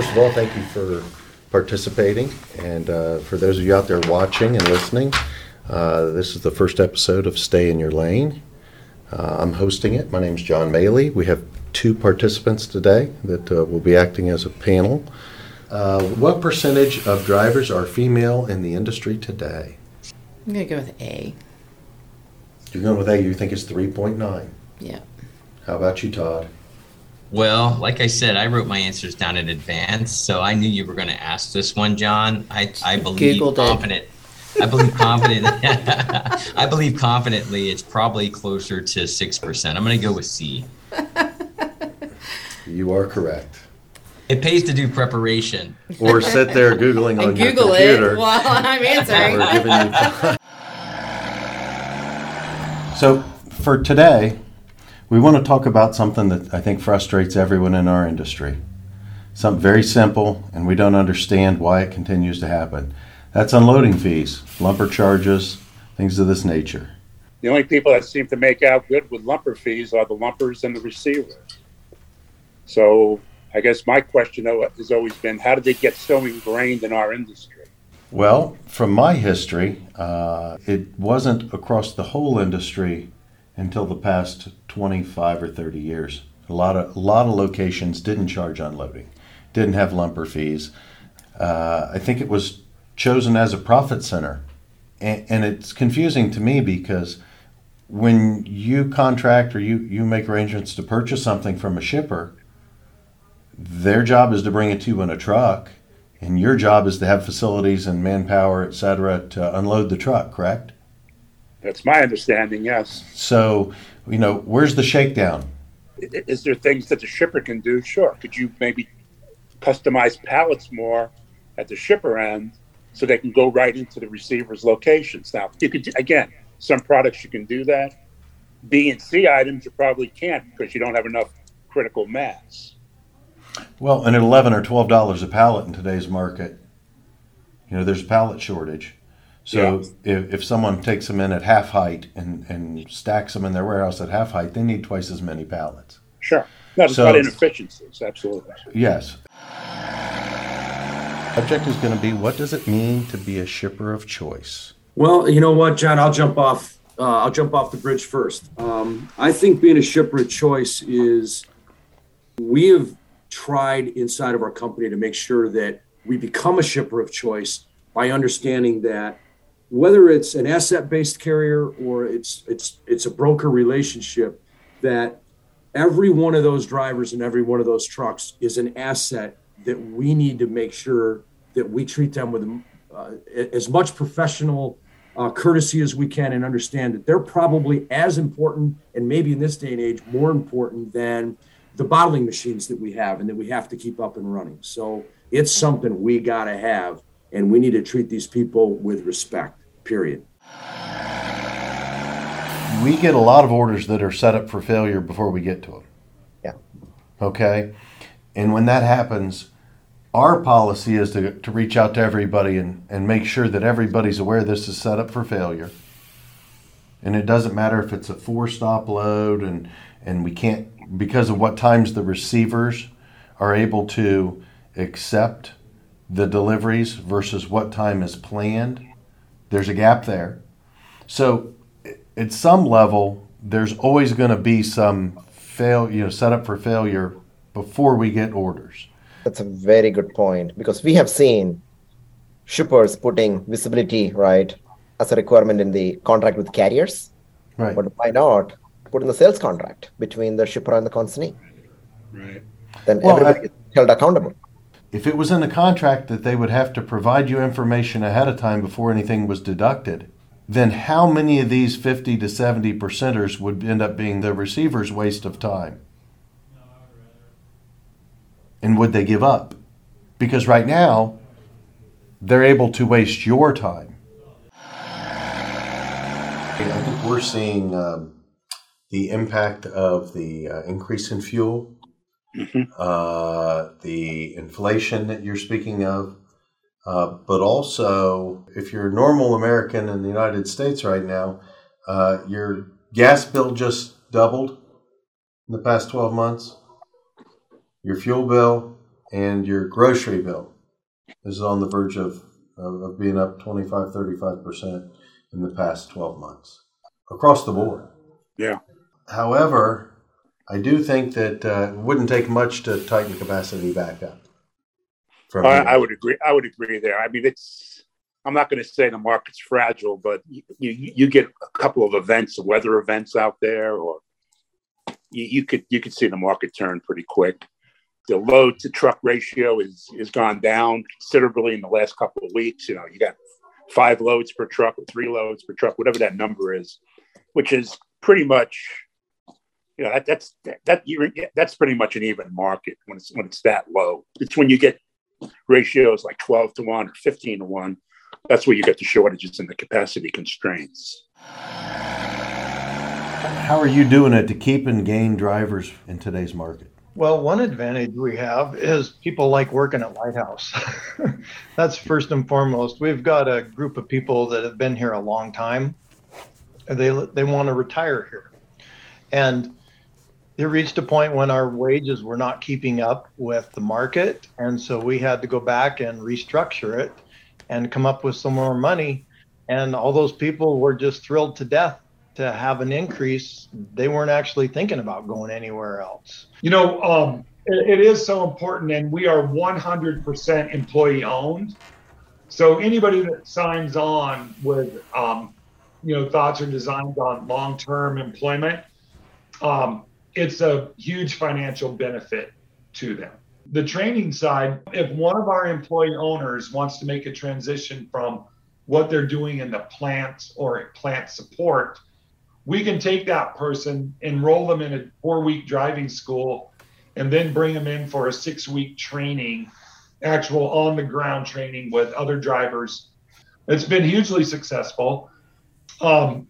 First of all, thank you for participating. And uh, for those of you out there watching and listening, uh, this is the first episode of Stay in Your Lane. Uh, I'm hosting it. My name is John Maley. We have two participants today that uh, will be acting as a panel. Uh, what percentage of drivers are female in the industry today? I'm gonna go with A. You're going with A, you think it's 3.9. Yeah. How about you, Todd? Well, like I said, I wrote my answers down in advance, so I knew you were going to ask this one, John. I, I believe Googled confident. I believe confident. I believe confidently it's probably closer to six percent. I'm going to go with C. You are correct. It pays to do preparation. Or sit there Googling on And your Google computer. it while I'm We're answering. you- So for today, we want to talk about something that I think frustrates everyone in our industry. Something very simple, and we don't understand why it continues to happen. That's unloading fees, lumper charges, things of this nature. The only people that seem to make out good with lumper fees are the lumpers and the receivers. So I guess my question has always been, how did they get so ingrained in our industry? Well, from my history, uh, it wasn't across the whole industry until the past 25 or 30 years. A lot of a lot of locations didn't charge unloading, didn't have lumper fees. Uh, I think it was chosen as a profit center, and, it's confusing to me because when you contract or you you make arrangements to purchase something from a shipper, their job is to bring it to you in a truck and your job is to have facilities and manpower, et cetera, to unload the truck, correct? That's my understanding, yes. So, you know, where's the shakedown? Is there things that the shipper can do? Sure. Could you maybe customize pallets more at the shipper end so they can go right into the receiver's locations? Now, you could, again, some products you can do that. B and C items you probably can't because you don't have enough critical mass. Well, and at eleven or twelve dollars a pallet in today's market, you know, there's a pallet shortage. So if, if someone takes them in at half height and, and stacks them in their warehouse at half height, they need twice as many pallets. Sure. No, there's So- not inefficiencies. Absolutely. Yes. Subject is going to be what does it mean to be a shipper of choice? Well, you know what, John? I'll jump off. Uh, I'll jump off the bridge first. Um, I think being a shipper of choice is we have tried inside of our company to make sure that we become a shipper of choice by understanding that whether it's an asset-based carrier or it's it's it's a broker relationship, that every one of those drivers and every one of those trucks is an asset that we need to make sure that we treat them with uh, as much professional uh, courtesy as we can and understand that they're probably as important and maybe in this day and age more important than the bottling machines that we have and that we have to keep up and running. So it's something we got to have and we need to treat these people with respect period we get a lot of orders that are set up for failure before we get to them. Yeah. Okay. And when that happens, our policy is to, to reach out to everybody and, and make sure that everybody's aware this is set up for failure. And it doesn't matter if it's a four stop load and, and we can't, because of what times the receivers are able to accept the deliveries versus what time is planned, there's a gap there. So at some level, there's always going to be some fail, you know, set up for failure before we get orders. That's a very good point because we have seen shippers putting visibility right as a requirement in the contract with carriers, Right. but why not put in the sales contract between the shipper and the consignee? Right. Then Well, everybody I- is held accountable. If it was in the contract that they would have to provide you information ahead of time before anything was deducted, then how many of these 50 to 70 percenters would end up being the receiver's waste of time? And would they give up? Because right now, they're able to waste your time. I think we're seeing um, the impact of the uh, increase in fuel uh, the inflation that you're speaking of, uh, but also if you're a normal American in the United States right now, uh, your gas bill just doubled in the past 12 months, your fuel bill, and your grocery bill is on the verge of, of, of being up 25, 35% in the past 12 months across the board. Yeah. However, I do think that uh, it wouldn't take much to tighten capacity back up. I would agree. I would agree there. I mean, it's. I'm not going to say the market's fragile, but you, you you get a couple of events, weather events out there, or you, you could you could see the market turn pretty quick. The load to truck ratio is is gone down considerably in the last couple of weeks. You know, you got five loads per truck or three loads per truck, whatever that number is, which is pretty much. You know, that, that's that you that's pretty much an even market when it's when it's that low. It's when you get ratios like 12 to 1 or 15 to 1 that's where you get the shortages and the capacity constraints How are you doing it to keep and gain drivers in today's market? Well, one advantage we have is people like working at Lighthouse. That's first and foremost. We've got a group of people that have been here a long time. They they want to retire here. And it reached a point when our wages were not keeping up with the market, and so we had to go back and restructure it and come up with some more money. And all those people were just thrilled to death to have an increase. They weren't actually thinking about going anywhere else. You know, um, it, it is so important, and we are 100% employee owned. So anybody that signs on with, um, you know, thoughts or designs on long term employment, um, it's a huge financial benefit to them. The training side, if one of our employee owners wants to make a transition from what they're doing in the plant or plant support, we can take that person, enroll them in a four week driving school, and then bring them in for a six week training, actual on the ground training with other drivers. It's been hugely successful. Um,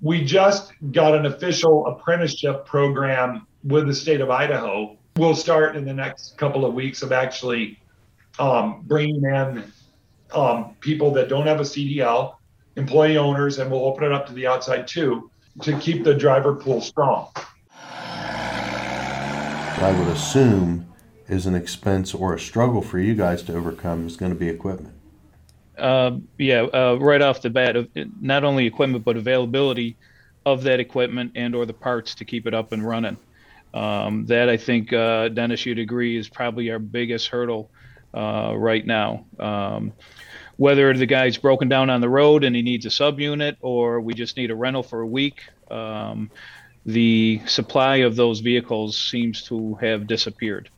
we just got an official apprenticeship program with the state of Idaho. We'll start in the next couple of weeks of actually um, bringing in um, people that don't have a CDL, employee owners, and we'll open it up to the outside too to keep the driver pool strong. I would assume is an expense or a struggle for you guys to overcome is going to be equipment. Uh, yeah, uh, right off the bat, not only equipment but availability of that equipment and or the parts to keep it up and running. Um, that I think uh, Dennis, you'd agree, is probably our biggest hurdle uh, right now. Um, whether the guy's broken down on the road and he needs a subunit, or we just need a rental for a week, um, the supply of those vehicles seems to have disappeared.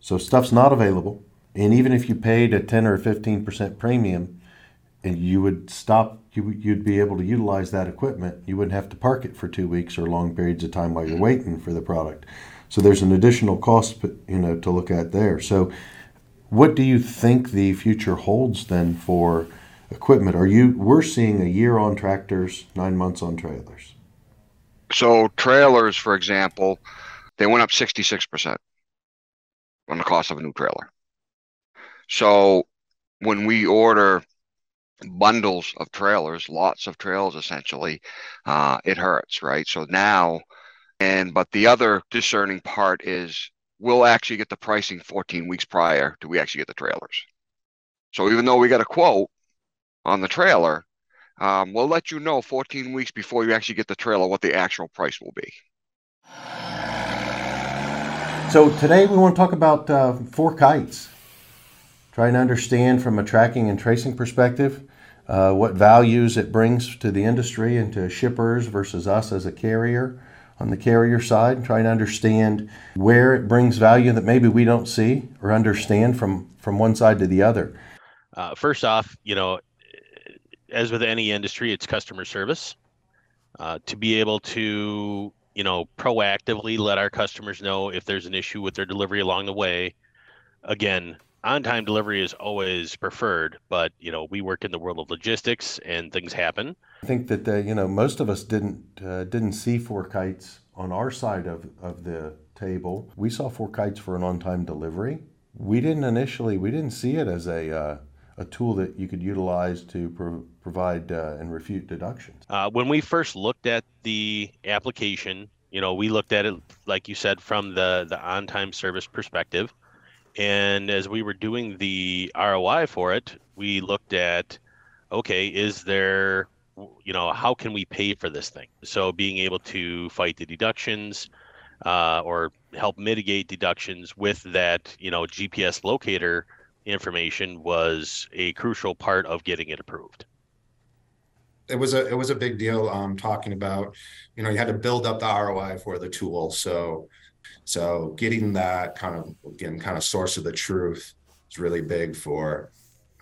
So stuff's not available, and even if you paid a ten or fifteen percent premium, and you would stop, you, you'd be able to utilize that equipment. You wouldn't have to park it for two weeks or long periods of time while you're waiting for the product. So there's an additional cost, you know, to look at there. So, what do you think the future holds then for equipment? Are you we're seeing a year on tractors, nine months on trailers. So trailers, for example, they went up 66% on the cost of a new trailer. So when we order bundles of trailers, lots of trails essentially, uh, it hurts, right? So now, and but the other discerning part is we'll actually get the pricing 14 weeks prior to we actually get the trailers. So even though we got a quote on the trailer, um, we'll let you know 14 weeks before you actually get the trailer what the actual price will be. So today we want to talk about uh, FourKites. Trying to understand from a tracking and tracing perspective uh, what values it brings to the industry and to shippers versus us as a carrier on the carrier side. Trying to understand where it brings value that maybe we don't see or understand from from one side to the other. Uh, first off, you know, as with any industry, it's customer service. Uh, to be able to, you know, proactively let our customers know if there's an issue with their delivery along the way. Again, on-time delivery is always preferred, but you know, we work in the world of logistics and things happen. I think that uh, you know most of us didn't uh, didn't see FourKites on our side of, of the table. We saw FourKites for an on-time delivery. We didn't initially we didn't see it as a uh, a tool that you could utilize to pro- provide uh, and refute deductions. Uh, when we first looked at the application, you know, we looked at it like you said from the the on-time service perspective, And as we were doing the ROI for it, we looked at okay, is there, you know, how can we pay for this thing? So being able to fight the deductions uh, or help mitigate deductions with that, you know, GPS locator information was a crucial part of getting it approved. It was a it was a big deal. Um, talking about, you know, you had to build up the ROI for the tool. So, so getting that kind of again kind of source of the truth is really big for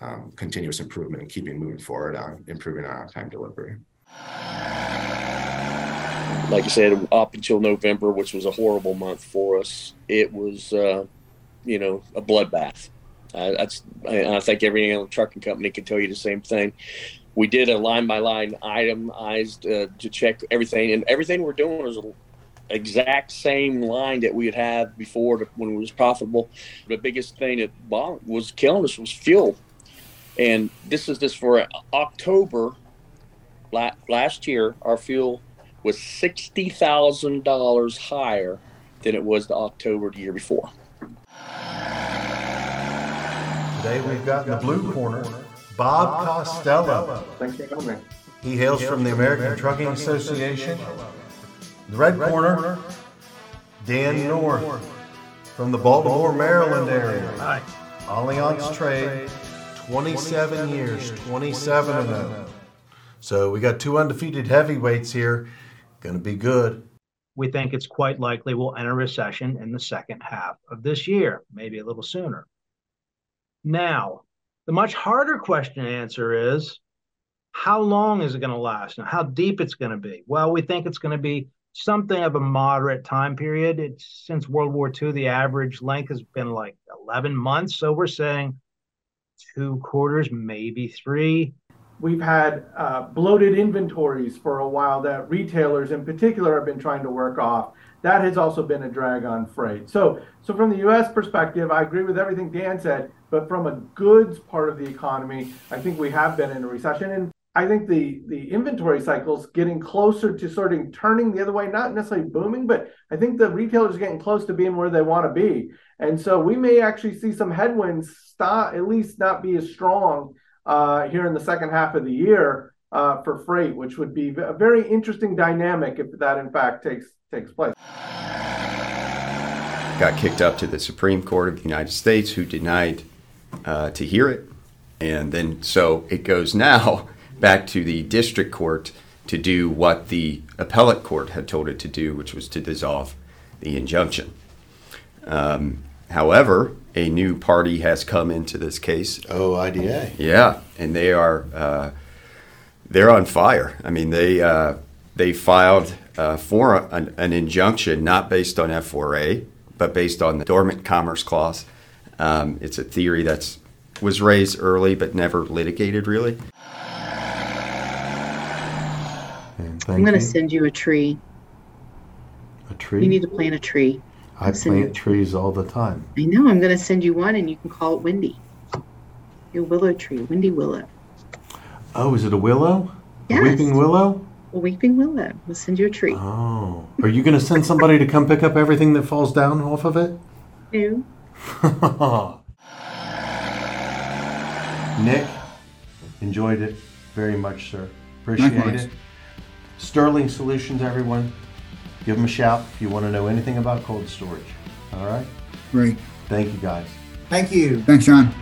um, continuous improvement and keeping moving forward on improving our on-time delivery. Like I said, up until November, which was a horrible month for us, it was, uh, you know, a bloodbath. Uh, that's, I, I think every trucking company can tell you the same thing. We did a line by line itemized uh, to check everything, and everything we're doing is exact same line that we had had before to, when it was profitable. The biggest thing that was killing us was fuel and this is just for October last year. Our fuel was sixty thousand dollars higher than it was the October the year before. Today we've got in the blue corner Bob Costello. Thanks for having me. He hails from the American Trucking Association. The red corner, Dan North from the Baltimore, Maryland area. Hi. Allianz Trade 27 years, 27 of oh. them. So we got two undefeated heavyweights here. Going to be good. We think it's quite likely we'll enter recession in the second half of this year, maybe a little sooner. Now, the much harder question to answer is how long is it going to last and how deep it's going to be? Well, we think it's going to be something of a moderate time period. It's since World War II, the average length has been like 11 months. So we're saying two quarters, maybe three. We've had uh, bloated inventories for a while that retailers in particular have been trying to work off. That has also been a drag on freight. So, so from the U.S. perspective, I agree with everything Dan said. But from a goods part of the economy, I think we have been in a recession. And I think the the inventory cycle's getting closer to sort of turning the other way, not necessarily booming, but I think the retailers are getting close to being where they want to be. And so we may actually see some headwinds stop, at least not be as strong uh, here in the second half of the year uh, for freight, which would be a very interesting dynamic if that in fact takes takes place. Got kicked up to the Supreme Court of the United States, who denied uh, to hear it, and then so it goes now back to the district court to do what the appellate court had told it to do, which was to dissolve the injunction. Um, However, a new party has come into this case. Oh, IDA. Yeah, and they are uh, they're on fire. I mean, they uh, they filed uh, for an, an, injunction not based on F4A, but based on the dormant commerce clause. Um, it's a theory that's was raised early but never litigated really. I'm going to send you a tree. A tree. You need to plant a tree. I plant trees all the time. I know. I'm going to send you one, and you can call it Windy. Your willow tree, Windy Willow. Oh, is it a willow? Yes. A weeping willow? A weeping willow. We'll send you a tree. Oh. Are you going to send somebody to come pick up everything that falls down off of it? No. Nick, enjoyed it very much, sir. Appreciate Likewise. it. Sterling Solutions, everyone give them a shout if you want to know anything about cold storage. All right? Great. Thank you, guys. Thank you. Thanks, John.